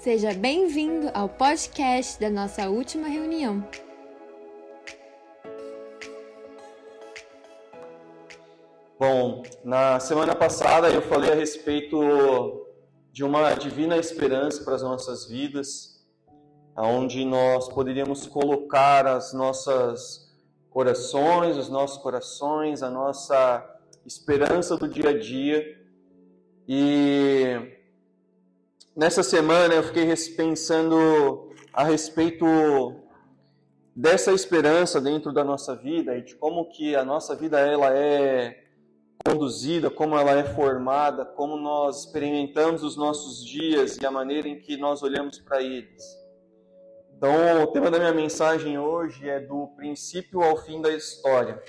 Seja bem-vindo ao podcast da nossa última reunião. Bom, na semana passada eu falei a respeito de uma divina esperança para as nossas vidas, aonde nós poderíamos colocar as nossas orações, os nossos corações, a nossa esperança do dia a dia. E nessa semana eu fiquei pensando a respeito dessa esperança dentro da nossa vida e de como que a nossa vida ela é conduzida, como ela é formada, como nós experimentamos os nossos dias e a maneira em que nós olhamos para eles. Então, o tema da minha mensagem hoje é do princípio ao fim da história.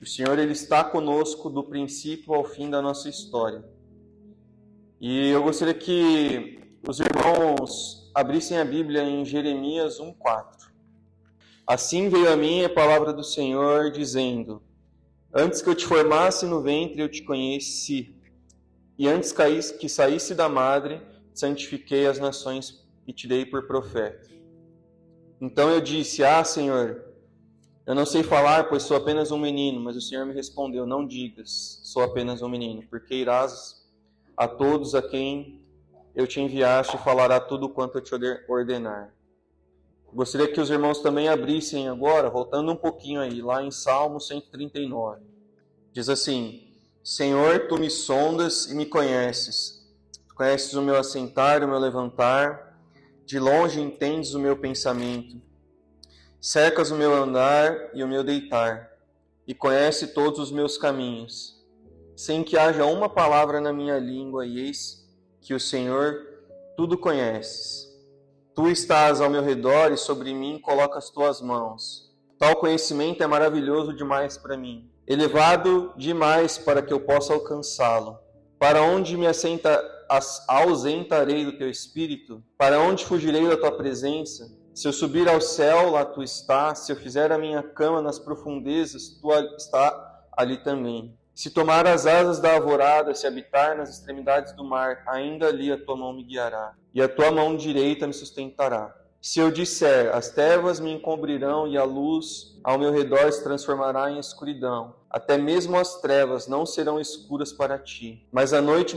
O Senhor ele está conosco do princípio ao fim da nossa história. E eu gostaria que os irmãos abrissem a Bíblia em Jeremias 1:4. Assim veio a mim a palavra do Senhor dizendo: Antes que eu te formasse no ventre, eu te conheci. E antes que saísse da madre, santifiquei as nações e te dei por profeta. Então eu disse: Ah, Senhor, eu não sei falar, pois sou apenas um menino. Mas o Senhor me respondeu: Não digas, sou apenas um menino, porque irás a todos a quem eu te enviaste falará tudo quanto eu te ordenar. Gostaria que os irmãos também abrissem agora, voltando um pouquinho aí, lá em Salmo 139. Diz assim: Senhor, tu me sondas e me conheces. Tu conheces o meu assentar o meu levantar. De longe entendes o meu pensamento. Cercas o meu andar e o meu deitar, e conhece todos os meus caminhos. Sem que haja uma palavra na minha língua, e eis que o Senhor tudo conheces. Tu estás ao meu redor e sobre mim colocas tuas mãos. Tal conhecimento é maravilhoso demais para mim, elevado demais para que eu possa alcançá-lo. Para onde me assenta, ausentarei do teu espírito? Para onde fugirei da tua presença? Se eu subir ao céu, lá tu estás. Se eu fizer a minha cama nas profundezas, tu está ali também. Se tomar as asas da alvorada, se habitar nas extremidades do mar, ainda ali a tua mão me guiará, e a tua mão direita me sustentará. Se eu disser, as trevas me encobrirão e a luz ao meu redor se transformará em escuridão, até mesmo as trevas não serão escuras para ti, mas a noite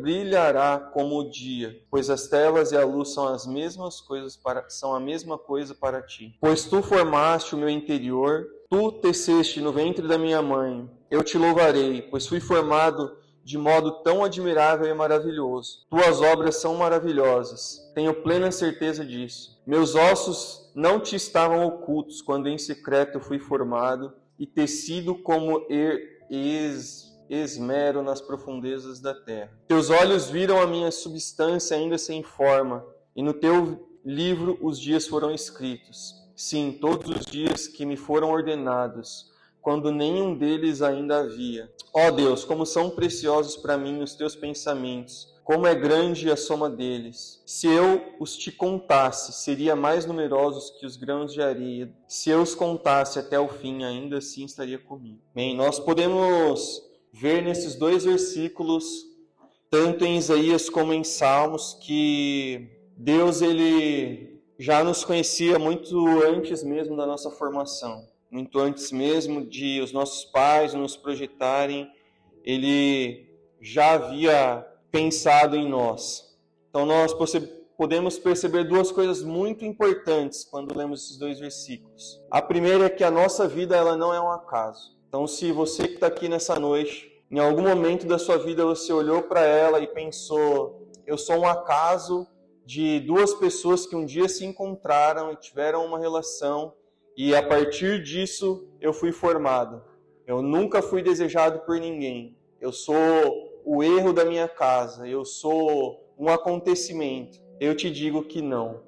brilhará como o dia, pois as trevas e a luz são as mesmas coisas para são a mesma coisa para ti. Pois tu formaste o meu interior, tu teceste no ventre da minha mãe. Eu te louvarei, pois fui formado de modo tão admirável e maravilhoso. Tuas obras são maravilhosas, tenho plena certeza disso. Meus ossos não te estavam ocultos quando em secreto fui formado e tecido como er, es, esmero nas profundezas da terra. Teus olhos viram a minha substância ainda sem forma, e no teu livro os dias foram escritos. Sim, todos os dias que me foram ordenados quando nenhum deles ainda havia. Ó Deus, como são preciosos para mim os teus pensamentos, como é grande a soma deles. Se eu os te contasse, seria mais numerosos que os grãos de areia. Se eu os contasse até o fim, ainda assim estaria comigo. Bem, nós podemos ver nesses dois versículos, tanto em Isaías como em Salmos, que Deus ele já nos conhecia muito antes mesmo da nossa formação muito antes mesmo de os nossos pais nos projetarem, ele já havia pensado em nós. Então nós podemos perceber duas coisas muito importantes quando lemos esses dois versículos. A primeira é que a nossa vida ela não é um acaso. Então se você que está aqui nessa noite, em algum momento da sua vida você olhou para ela e pensou, eu sou um acaso de duas pessoas que um dia se encontraram e tiveram uma relação e a partir disso eu fui formado. Eu nunca fui desejado por ninguém. Eu sou o erro da minha casa. Eu sou um acontecimento. Eu te digo que não.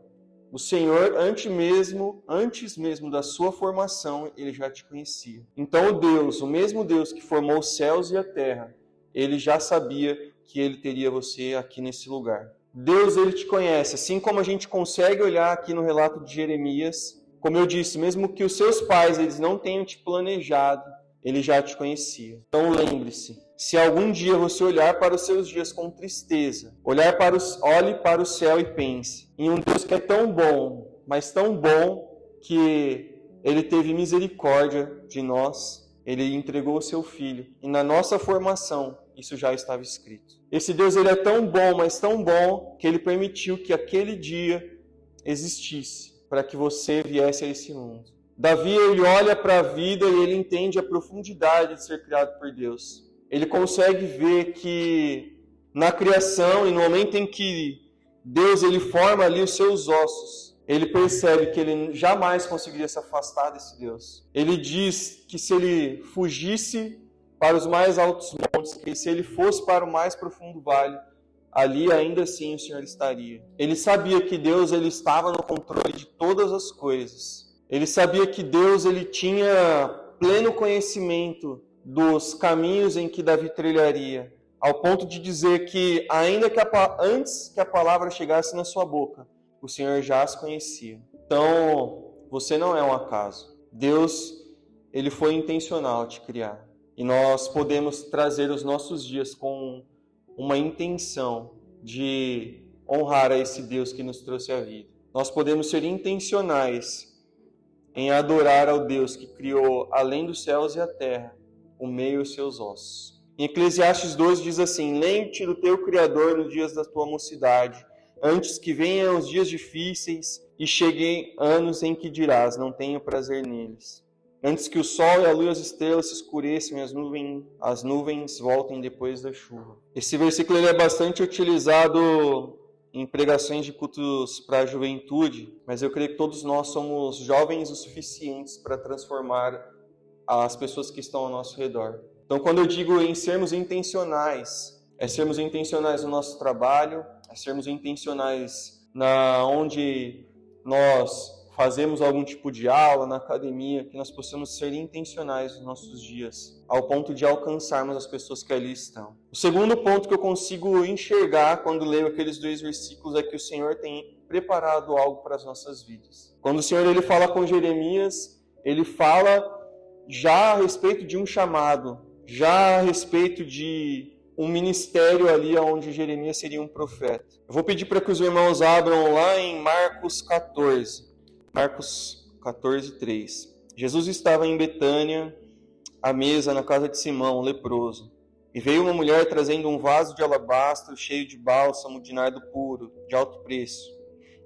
O Senhor, antes mesmo, antes mesmo da sua formação, ele já te conhecia. Então, o Deus, o mesmo Deus que formou os céus e a terra, ele já sabia que ele teria você aqui nesse lugar. Deus, ele te conhece, assim como a gente consegue olhar aqui no relato de Jeremias, como eu disse, mesmo que os seus pais eles não tenham te planejado, ele já te conhecia. Então lembre-se, Se algum dia você olhar para os seus dias com tristeza, olhar para os, olhe para o céu e pense em um Deus que é tão bom, mas tão bom que ele teve misericórdia de nós, ele entregou o seu filho. E na nossa formação, isso já estava escrito. Esse Deus ele é tão bom, mas tão bom que ele permitiu que aquele dia existisse para que você viesse a esse mundo. Davi ele olha para a vida e ele entende a profundidade de ser criado por Deus. Ele consegue ver que na criação e no momento em que Deus ele forma ali os seus ossos, ele percebe que ele jamais conseguiria se afastar desse Deus. Ele diz que se ele fugisse para os mais altos montes, que se ele fosse para o mais profundo vale, ali ainda assim o Senhor estaria. Ele sabia que Deus ele estava no controle de todas as coisas. Ele sabia que Deus ele tinha pleno conhecimento dos caminhos em que Davi trilharia, ao ponto de dizer que ainda que a, antes que a palavra chegasse na sua boca, o Senhor já as conhecia. Então, você não é um acaso. Deus, ele foi intencional te criar. E nós podemos trazer os nossos dias com uma intenção de honrar a esse Deus que nos trouxe a vida. Nós podemos ser intencionais em adorar ao Deus que criou além dos céus e a terra o meio e os seus ossos. Em Eclesiastes 2 diz assim: Lembre-te do teu Criador nos dias da tua mocidade, antes que venham os dias difíceis e cheguem anos em que dirás: Não tenho prazer neles. Antes que o sol e a lua e as estrelas se escureçam e as nuvens, as nuvens voltem depois da chuva. Esse versículo ele é bastante utilizado em pregações de cultos para a juventude, mas eu creio que todos nós somos jovens o suficientes para transformar as pessoas que estão ao nosso redor. Então, quando eu digo em sermos intencionais, é sermos intencionais no nosso trabalho, é sermos intencionais na onde nós fazemos algum tipo de aula na academia, que nós possamos ser intencionais nos nossos dias, ao ponto de alcançarmos as pessoas que ali estão. O segundo ponto que eu consigo enxergar quando leio aqueles dois versículos é que o Senhor tem preparado algo para as nossas vidas. Quando o Senhor ele fala com Jeremias, ele fala já a respeito de um chamado, já a respeito de um ministério ali onde Jeremias seria um profeta. Eu vou pedir para que os irmãos abram lá em Marcos 14. Marcos 14, 3. Jesus estava em Betânia, à mesa na casa de Simão, leproso. E veio uma mulher trazendo um vaso de alabastro cheio de bálsamo de nardo puro, de alto preço.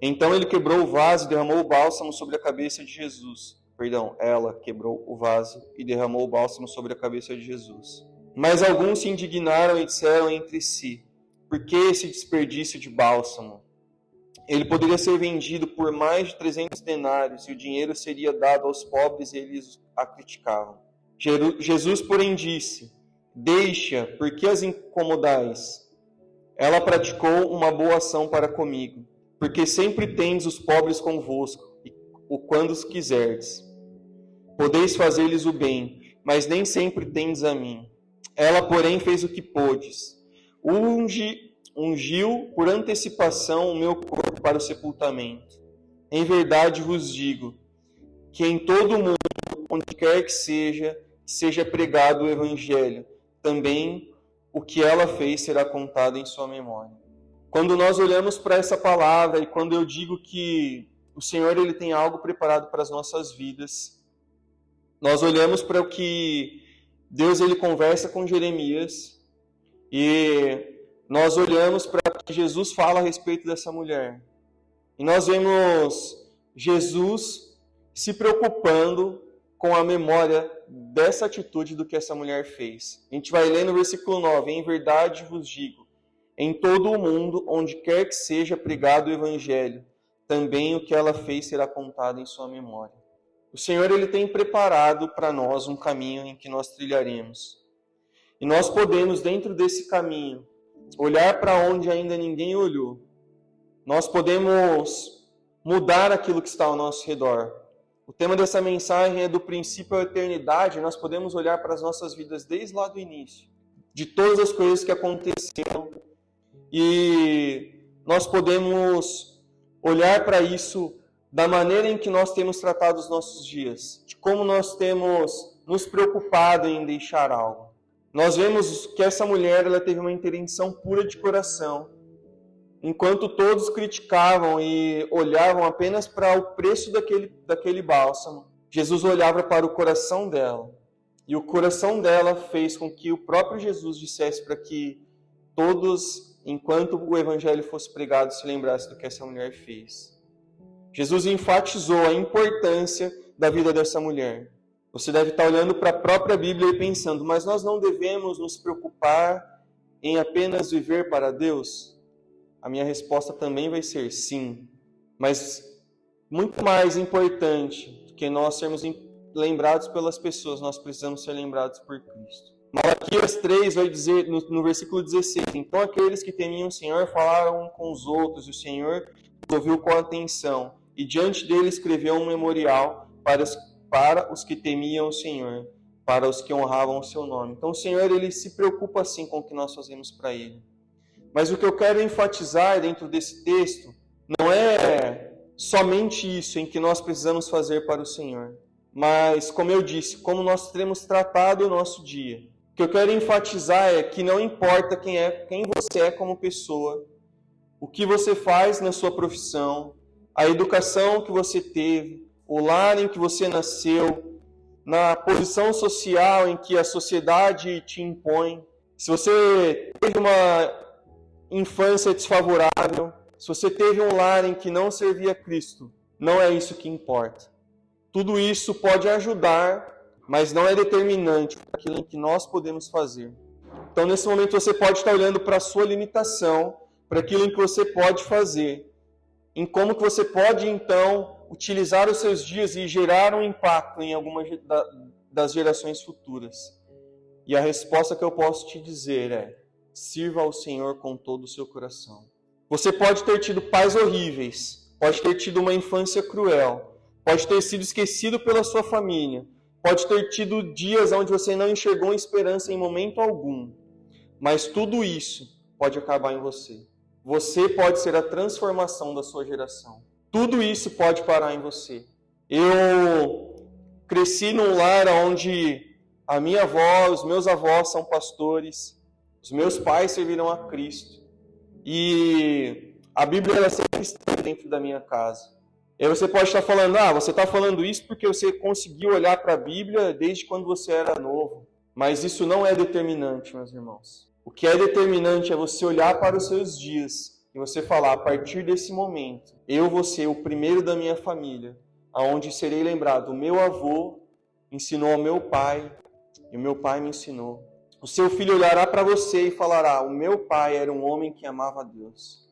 Então ele quebrou o vaso e derramou o bálsamo sobre a cabeça de Jesus perdão, ela quebrou o vaso e derramou o bálsamo sobre a cabeça de Jesus. Mas alguns se indignaram e disseram entre si: Por que esse desperdício de bálsamo? Ele poderia ser vendido por mais de 300 denários e o dinheiro seria dado aos pobres e eles a criticavam. Jesus, porém, disse: Deixa, por que as incomodais? Ela praticou uma boa ação para comigo, porque sempre tendes os pobres convosco, e o quando os quiserdes. Podeis fazer-lhes o bem, mas nem sempre tendes a mim. Ela, porém, fez o que pôdes. Ungi, ungiu por antecipação o meu corpo para o sepultamento. Em verdade vos digo que em todo o mundo, onde quer que seja, seja pregado o evangelho, também o que ela fez será contado em sua memória. Quando nós olhamos para essa palavra e quando eu digo que o Senhor ele tem algo preparado para as nossas vidas, nós olhamos para o que Deus ele conversa com Jeremias e nós olhamos para o que Jesus fala a respeito dessa mulher. E nós vemos Jesus se preocupando com a memória dessa atitude do que essa mulher fez. A gente vai ler no versículo 9: Em verdade vos digo, em todo o mundo, onde quer que seja pregado o evangelho, também o que ela fez será contado em sua memória. O Senhor ele tem preparado para nós um caminho em que nós trilharemos. E nós podemos, dentro desse caminho, olhar para onde ainda ninguém olhou. Nós podemos mudar aquilo que está ao nosso redor. O tema dessa mensagem é do princípio à eternidade. Nós podemos olhar para as nossas vidas desde lá do início, de todas as coisas que aconteceram, e nós podemos olhar para isso da maneira em que nós temos tratado os nossos dias, de como nós temos nos preocupado em deixar algo. Nós vemos que essa mulher ela teve uma intervenção pura de coração. Enquanto todos criticavam e olhavam apenas para o preço daquele, daquele bálsamo, Jesus olhava para o coração dela. E o coração dela fez com que o próprio Jesus dissesse para que todos, enquanto o evangelho fosse pregado, se lembrassem do que essa mulher fez. Jesus enfatizou a importância da vida dessa mulher. Você deve estar olhando para a própria Bíblia e pensando, mas nós não devemos nos preocupar em apenas viver para Deus? A minha resposta também vai ser sim. Mas muito mais importante que nós sermos lembrados pelas pessoas, nós precisamos ser lembrados por Cristo. Malaquias 3 vai dizer no, no versículo 16: Então aqueles que temiam o Senhor falaram com os outros, e o Senhor ouviu com atenção, e diante dele escreveu um memorial para os, para os que temiam o Senhor, para os que honravam o seu nome. Então o Senhor ele se preocupa assim com o que nós fazemos para ele. Mas o que eu quero enfatizar dentro desse texto não é somente isso em que nós precisamos fazer para o Senhor, mas como eu disse, como nós teremos tratado o nosso dia. O que eu quero enfatizar é que não importa quem é, quem você é como pessoa, o que você faz na sua profissão, a educação que você teve, o lar em que você nasceu, na posição social em que a sociedade te impõe. Se você teve uma infância desfavorável, se você teve um lar em que não servia Cristo, não é isso que importa. Tudo isso pode ajudar, mas não é determinante para aquilo que nós podemos fazer. Então, nesse momento, você pode estar olhando para a sua limitação, para aquilo em que você pode fazer, em como que você pode, então, utilizar os seus dias e gerar um impacto em alguma das gerações futuras. E a resposta que eu posso te dizer é: sirva ao Senhor com todo o seu coração. Você pode ter tido pais horríveis, pode ter tido uma infância cruel, pode ter sido esquecido pela sua família, pode ter tido dias onde você não enxergou esperança em momento algum, mas tudo isso pode acabar em você. Você pode ser a transformação da sua geração. Tudo isso pode parar em você. Eu cresci num lar onde a minha avó, os meus avós são pastores, os meus pais serviram a Cristo. E a Bíblia ela sempre está dentro da minha casa. E aí você pode estar falando, ah, você está falando isso porque você conseguiu olhar para a Bíblia desde quando você era novo. Mas isso não é determinante, meus irmãos. O que é determinante é você olhar para os seus dias e você falar, a partir desse momento, eu vou ser o primeiro da minha família, aonde serei lembrado, o meu avô ensinou ao meu pai e o meu pai me ensinou. O seu filho olhará para você e falará: O meu pai era um homem que amava a Deus.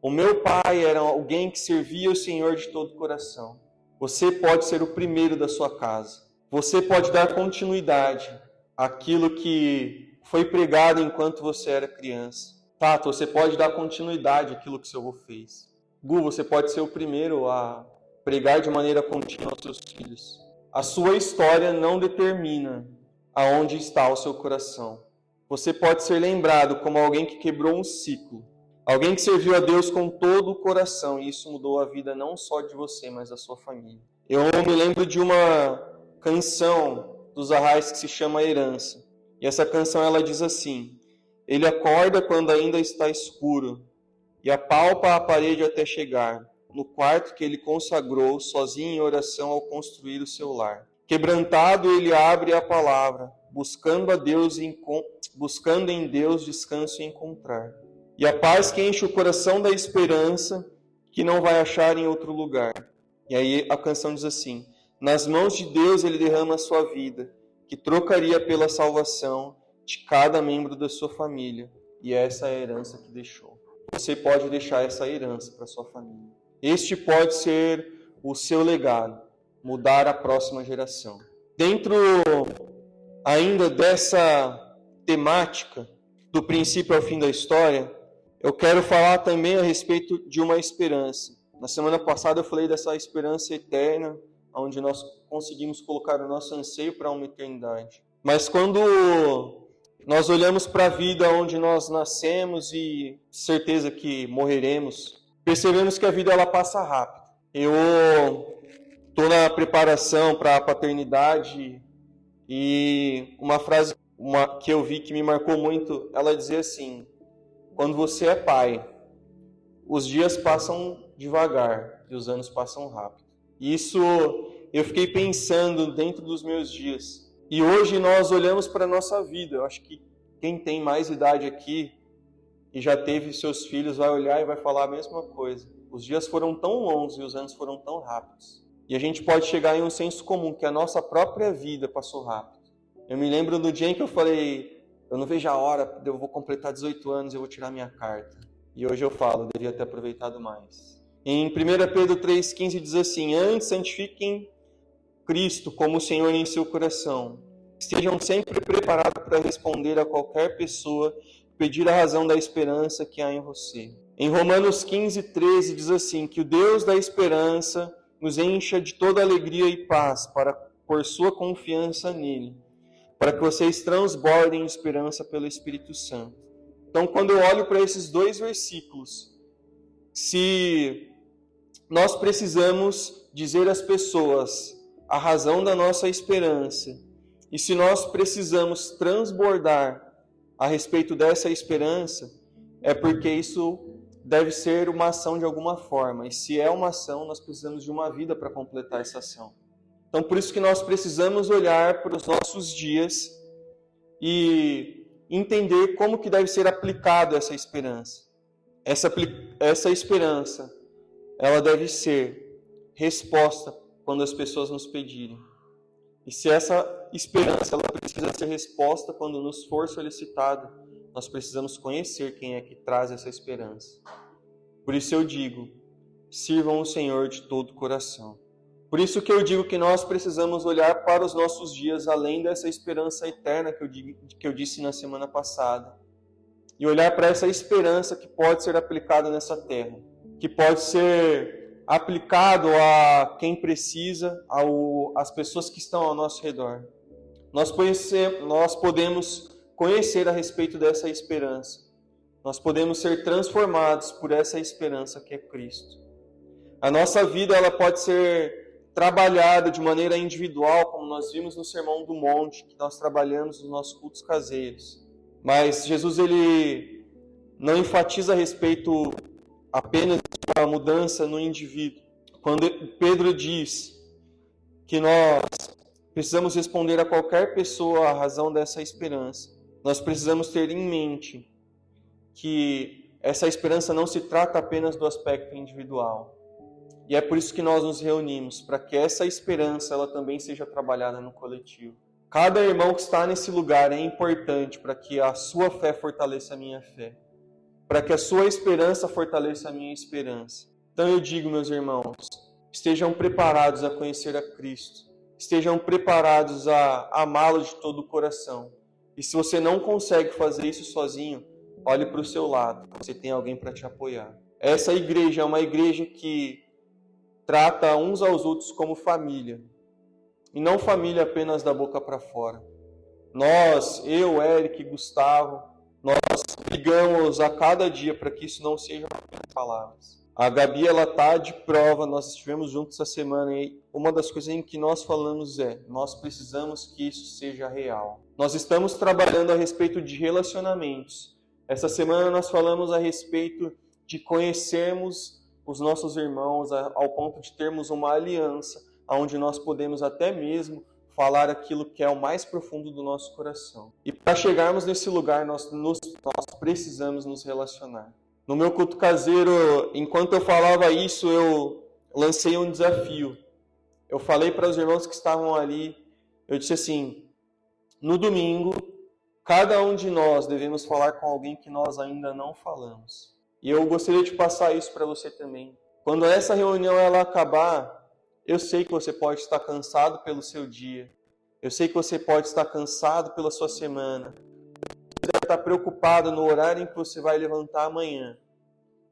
O meu pai era alguém que servia o Senhor de todo o coração. Você pode ser o primeiro da sua casa. Você pode dar continuidade àquilo que foi pregado enquanto você era criança. Tato, você pode dar continuidade àquilo que seu avô fez. Gu, você pode ser o primeiro a pregar de maneira contínua aos seus filhos. A sua história não determina aonde está o seu coração. Você pode ser lembrado como alguém que quebrou um ciclo, alguém que serviu a Deus com todo o coração, e isso mudou a vida não só de você, mas da sua família. Eu me lembro de uma canção dos Arrais que se chama Herança. E essa canção ela diz assim: Ele acorda quando ainda está escuro e apalpa a parede até chegar no quarto que ele consagrou sozinho em oração ao construir o seu lar. Quebrantado, ele abre a palavra, buscando a Deus buscando em Deus descanso e encontrar. E a paz que enche o coração da esperança que não vai achar em outro lugar. E aí a canção diz assim: Nas mãos de Deus ele derrama a sua vida, que trocaria pela salvação de cada membro da sua família. E essa é a herança que deixou. Você pode deixar essa herança para sua família. Este pode ser o seu legado mudar a próxima geração. Dentro ainda dessa temática do princípio ao fim da história, eu quero falar também a respeito de uma esperança. Na semana passada eu falei dessa esperança eterna, onde nós conseguimos colocar o nosso anseio para uma eternidade. Mas quando nós olhamos para a vida onde nós nascemos e certeza que morreremos, percebemos que a vida ela passa rápido. Eu estou na preparação para a paternidade e uma frase uma que eu vi que me marcou muito, ela dizia assim: quando você é pai, os dias passam devagar e os anos passam rápido. Isso eu fiquei pensando dentro dos meus dias. E hoje nós olhamos para a nossa vida. Eu acho que quem tem mais idade aqui e já teve seus filhos vai olhar e vai falar a mesma coisa. Os dias foram tão longos e os anos foram tão rápidos. E a gente pode chegar em um senso comum que a nossa própria vida passou rápido. Eu me lembro do dia em que eu falei, eu não vejo a hora, eu vou completar 18 anos, eu vou tirar minha carta. E hoje eu falo, eu devia ter aproveitado mais. Em 1 Pedro 3,15 diz assim: Antes santifiquem Cristo como Senhor em seu coração. Estejam sempre preparados para responder a qualquer pessoa pedir a razão da esperança que há em você. Em Romanos 15, 13 diz assim: Que o Deus da esperança nos encha de toda alegria e paz para por sua confiança nele, para que vocês transbordem de esperança pelo Espírito Santo. Então, quando eu olho para esses dois versículos, se nós precisamos dizer às pessoas a razão da nossa esperança, e se nós precisamos transbordar a respeito dessa esperança, é porque isso deve ser uma ação de alguma forma. E se é uma ação, nós precisamos de uma vida para completar essa ação. Então, por isso que nós precisamos olhar para os nossos dias e entender como que deve ser aplicado essa esperança. Essa, essa esperança, ela deve ser resposta quando as pessoas nos pedirem. E se essa esperança ela precisa ser resposta quando nos for solicitado, nós precisamos conhecer quem é que traz essa esperança. Por isso eu digo: sirvam o Senhor de todo o coração. Por isso que eu digo que nós precisamos olhar para os nossos dias além dessa esperança eterna que eu, que eu disse na semana passada. E olhar para essa esperança que pode ser aplicada nessa terra, que pode ser aplicado a quem precisa, ao, às pessoas que estão ao nosso redor. Nós, nós podemos conhecer a respeito dessa esperança. Nós podemos ser transformados por essa esperança que é Cristo. A nossa vida ela pode ser trabalhada de maneira individual, como nós vimos no Sermão do Monte, que nós trabalhamos nos nossos cultos caseiros. Mas Jesus ele não enfatiza a respeito apenas mudança no indivíduo. Quando Pedro diz que nós precisamos responder a qualquer pessoa a razão dessa esperança, nós precisamos ter em mente que essa esperança não se trata apenas do aspecto individual. E é por isso que nós nos reunimos, para que essa esperança ela também seja trabalhada no coletivo. Cada irmão que está nesse lugar é importante para que a sua fé fortaleça a minha fé para que a sua esperança fortaleça a minha esperança. Então eu digo, meus irmãos, estejam preparados a conhecer a Cristo, estejam preparados a amá-lo de todo o coração. E se você não consegue fazer isso sozinho, olhe para o seu lado, você tem alguém para te apoiar. Essa igreja é uma igreja que trata uns aos outros como família, e não família apenas da boca para fora. Nós, eu, Eric, Gustavo, nós brigamos a cada dia para que isso não seja palavras. A Gabi ela tá de prova, nós estivemos juntos essa semana e uma das coisas em que nós falamos é: nós precisamos que isso seja real. Nós estamos trabalhando a respeito de relacionamentos. Essa semana nós falamos a respeito de conhecermos os nossos irmãos ao ponto de termos uma aliança, onde nós podemos até mesmo falar aquilo que é o mais profundo do nosso coração. E para chegarmos nesse lugar, nós, nos, nós precisamos nos relacionar. No meu culto caseiro, enquanto eu falava isso, eu lancei um desafio. Eu falei para os irmãos que estavam ali, eu disse assim: no domingo, cada um de nós devemos falar com alguém que nós ainda não falamos. E eu gostaria de passar isso para você também. Quando essa reunião ela acabar, eu sei que você pode estar cansado pelo seu dia. Eu sei que você pode estar cansado pela sua semana. Você deve estar preocupado no horário em que você vai levantar amanhã.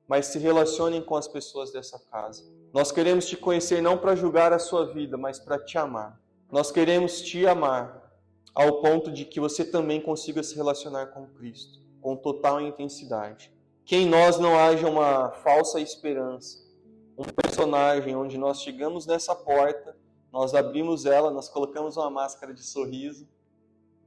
Mas se relacionem com as pessoas dessa casa. Nós queremos te conhecer não para julgar a sua vida, mas para te amar. Nós queremos te amar ao ponto de que você também consiga se relacionar com Cristo com total intensidade. Que em nós não haja uma falsa esperança, um personagem onde nós chegamos nessa porta, nós abrimos ela, nós colocamos uma máscara de sorriso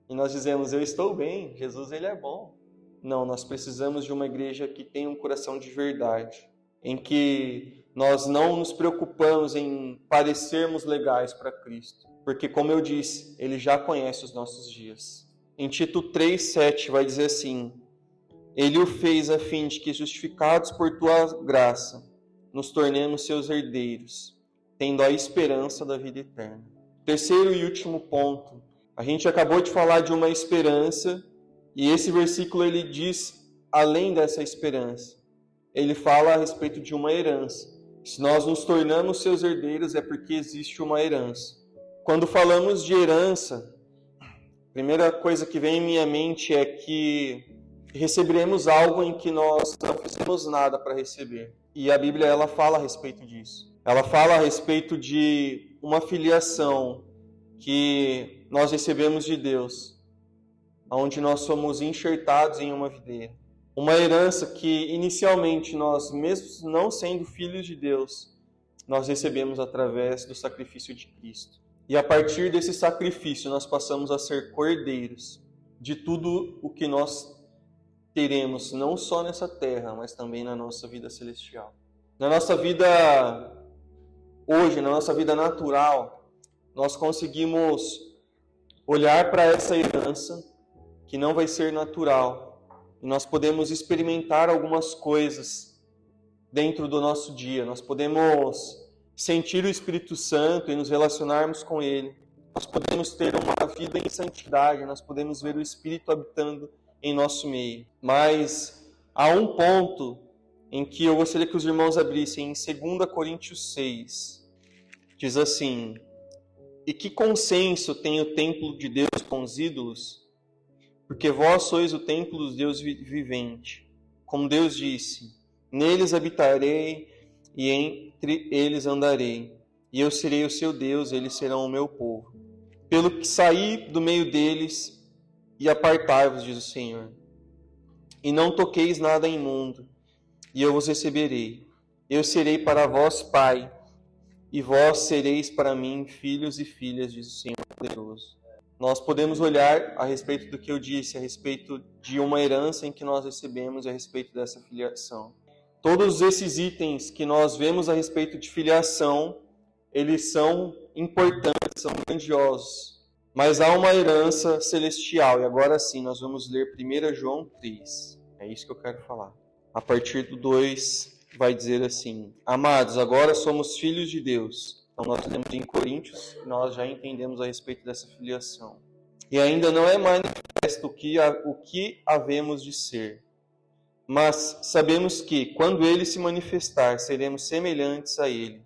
e nós dizemos eu estou bem, Jesus ele é bom. Não, nós precisamos de uma igreja que tenha um coração de verdade, em que nós não nos preocupamos em parecermos legais para Cristo, porque como eu disse, ele já conhece os nossos dias. Em Tito 3:7 vai dizer assim: Ele o fez a fim de que justificados por tua graça, nos tornemos seus herdeiros, tendo a esperança da vida eterna. Terceiro e último ponto, a gente acabou de falar de uma esperança e esse versículo ele diz além dessa esperança. Ele fala a respeito de uma herança. Se nós nos tornamos seus herdeiros é porque existe uma herança. Quando falamos de herança, a primeira coisa que vem em minha mente é que receberemos algo em que nós não fizemos nada para receber. E a Bíblia ela fala a respeito disso. Ela fala a respeito de uma filiação que nós recebemos de Deus onde nós somos enxertados em uma videira. Uma herança que inicialmente nós, mesmo não sendo filhos de Deus, nós recebemos através do sacrifício de Cristo. E a partir desse sacrifício nós passamos a ser cordeiros de tudo o que nós teremos, não só nessa terra, mas também na nossa vida celestial. Na nossa vida hoje, na nossa vida natural, nós conseguimos olhar para essa herança que não vai ser natural. E nós podemos experimentar algumas coisas dentro do nosso dia. Nós podemos sentir o Espírito Santo e nos relacionarmos com Ele. Nós podemos ter uma vida em santidade, nós podemos ver o Espírito habitando em nosso meio. Mas há um ponto em que eu gostaria que os irmãos abrissem em 2 Coríntios 6. Diz assim: E que consenso tem o templo de Deus com os ídolos? porque vós sois o templo do Deus vivente. Como Deus disse: Neles habitarei e entre eles andarei, e eu serei o seu Deus, eles serão o meu povo. Pelo que saí do meio deles e apartai-vos, diz o Senhor. E não toqueis nada imundo, e eu vos receberei. Eu serei para vós pai, e vós sereis para mim filhos e filhas, diz o Senhor poderoso nós podemos olhar a respeito do que eu disse, a respeito de uma herança em que nós recebemos, a respeito dessa filiação. Todos esses itens que nós vemos a respeito de filiação, eles são importantes, são grandiosos. Mas há uma herança celestial, e agora sim nós vamos ler 1 João 3. É isso que eu quero falar. A partir do 2 vai dizer assim: Amados, agora somos filhos de Deus então, nós temos em Coríntios, nós já entendemos a respeito dessa filiação. E ainda não é manifesto o que, o que havemos de ser. Mas sabemos que, quando ele se manifestar, seremos semelhantes a ele,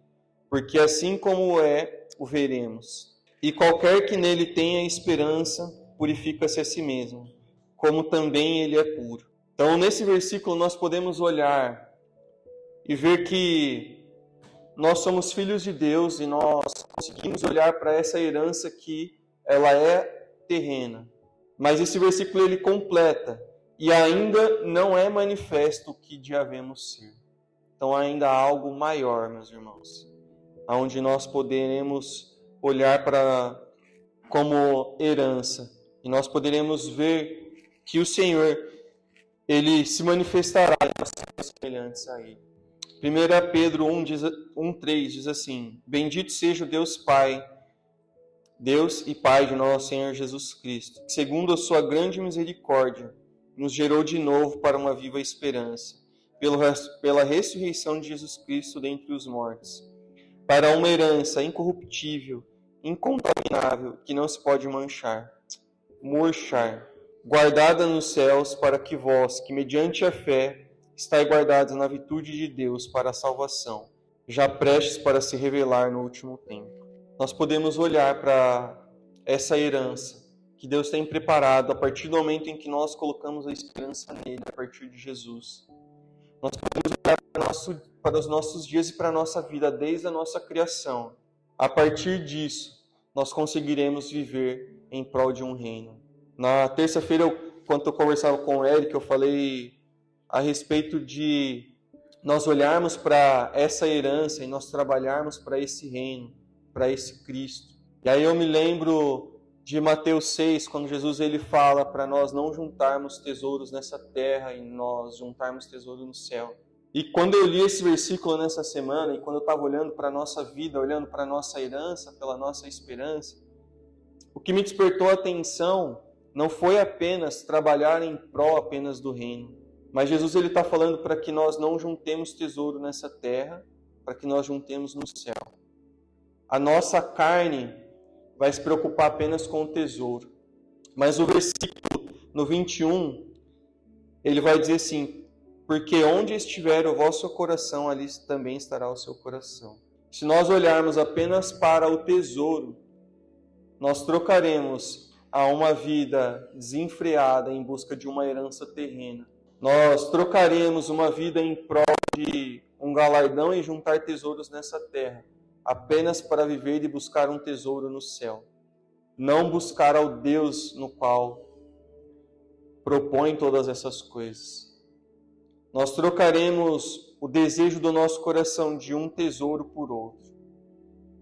porque assim como é, o veremos. E qualquer que nele tenha esperança, purifica-se a si mesmo, como também ele é puro. Então, nesse versículo, nós podemos olhar e ver que nós somos filhos de Deus e nós conseguimos olhar para essa herança que ela é terrena. Mas esse versículo ele completa e ainda não é manifesto o que devemos ser. Então ainda há algo maior, meus irmãos, aonde nós poderemos olhar para como herança e nós poderemos ver que o Senhor ele se manifestará semelhantes a ele. 1 Pedro 1, diz, 1, 3 diz assim: Bendito seja o Deus Pai, Deus e Pai de nosso Senhor Jesus Cristo, que, segundo a sua grande misericórdia, nos gerou de novo para uma viva esperança, pela ressurreição de Jesus Cristo dentre os mortos, para uma herança incorruptível, incontaminável, que não se pode manchar, murchar, guardada nos céus, para que vós, que mediante a fé estáis guardados na virtude de Deus para a salvação, já prestes para se revelar no último tempo. Nós podemos olhar para essa herança que Deus tem preparado a partir do momento em que nós colocamos a esperança nele, a partir de Jesus. Nós podemos olhar para, nosso, para os nossos dias e para a nossa vida desde a nossa criação. A partir disso, nós conseguiremos viver em prol de um reino. Na terça-feira, quando eu conversava com o Eric, eu falei a respeito de nós olharmos para essa herança e nós trabalharmos para esse reino, para esse Cristo. E aí eu me lembro de Mateus 6, quando Jesus ele fala para nós não juntarmos tesouros nessa terra e nós juntarmos tesouro no céu. E quando eu li esse versículo nessa semana, e quando eu estava olhando para a nossa vida, olhando para a nossa herança, pela nossa esperança, o que me despertou a atenção não foi apenas trabalhar em prol apenas do reino, mas Jesus ele está falando para que nós não juntemos tesouro nessa terra, para que nós juntemos no céu. A nossa carne vai se preocupar apenas com o tesouro. Mas o versículo no 21, ele vai dizer assim: Porque onde estiver o vosso coração, ali também estará o seu coração. Se nós olharmos apenas para o tesouro, nós trocaremos a uma vida desenfreada em busca de uma herança terrena. Nós trocaremos uma vida em prol de um galardão e juntar tesouros nessa terra apenas para viver e buscar um tesouro no céu. Não buscar ao Deus no qual propõe todas essas coisas. Nós trocaremos o desejo do nosso coração de um tesouro por outro.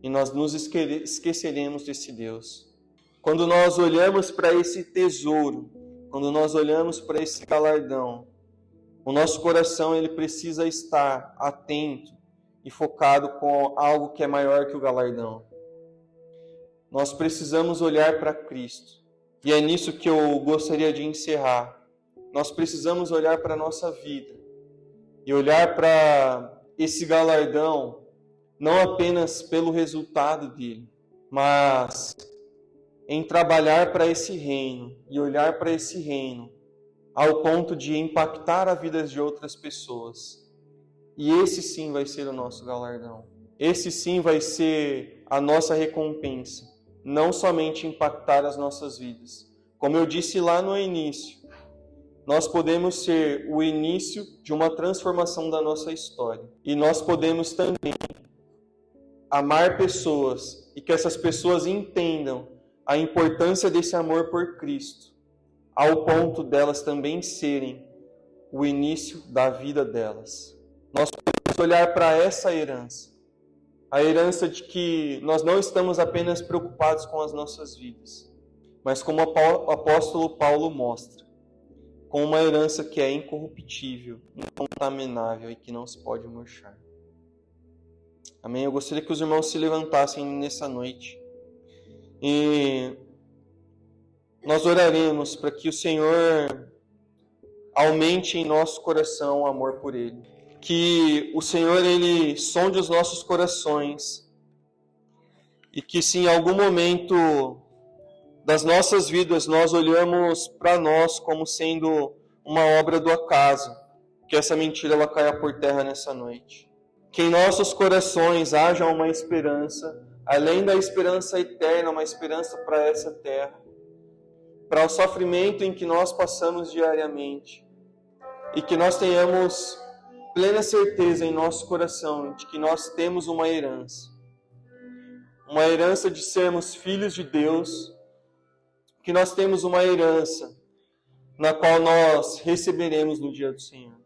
E nós nos esqueceremos desse Deus. Quando nós olhamos para esse tesouro, quando nós olhamos para esse galardão, o nosso coração ele precisa estar atento e focado com algo que é maior que o galardão. Nós precisamos olhar para Cristo. E é nisso que eu gostaria de encerrar. Nós precisamos olhar para a nossa vida e olhar para esse galardão não apenas pelo resultado dele, mas em trabalhar para esse reino e olhar para esse reino ao ponto de impactar a vida de outras pessoas e esse sim vai ser o nosso galardão. Esse sim vai ser a nossa recompensa. Não somente impactar as nossas vidas. Como eu disse lá no início, nós podemos ser o início de uma transformação da nossa história. E nós podemos também amar pessoas e que essas pessoas entendam a importância desse amor por Cristo, ao ponto delas também serem o início da vida delas. Nós podemos olhar para essa herança, a herança de que nós não estamos apenas preocupados com as nossas vidas, mas como o apóstolo Paulo mostra, com uma herança que é incorruptível, incontaminável e que não se pode murchar. Amém? Eu gostaria que os irmãos se levantassem nessa noite e nós oraremos para que o Senhor aumente em nosso coração o amor por Ele que o Senhor ele sonde os nossos corações e que se em algum momento das nossas vidas nós olhamos para nós como sendo uma obra do acaso, que essa mentira ela caia por terra nessa noite. Que em nossos corações haja uma esperança, além da esperança eterna, uma esperança para essa terra, para o sofrimento em que nós passamos diariamente, e que nós tenhamos plena certeza em nosso coração de que nós temos uma herança. Uma herança de sermos filhos de Deus, que nós temos uma herança na qual nós receberemos no dia do Senhor.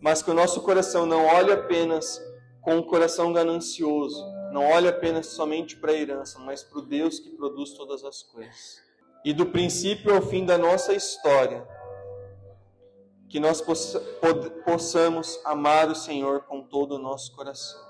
Mas que o nosso coração não olhe apenas com um coração ganancioso, não olhe apenas somente para a herança, mas para o Deus que produz todas as coisas. E do princípio ao fim da nossa história, que nós possamos amar o Senhor com todo o nosso coração.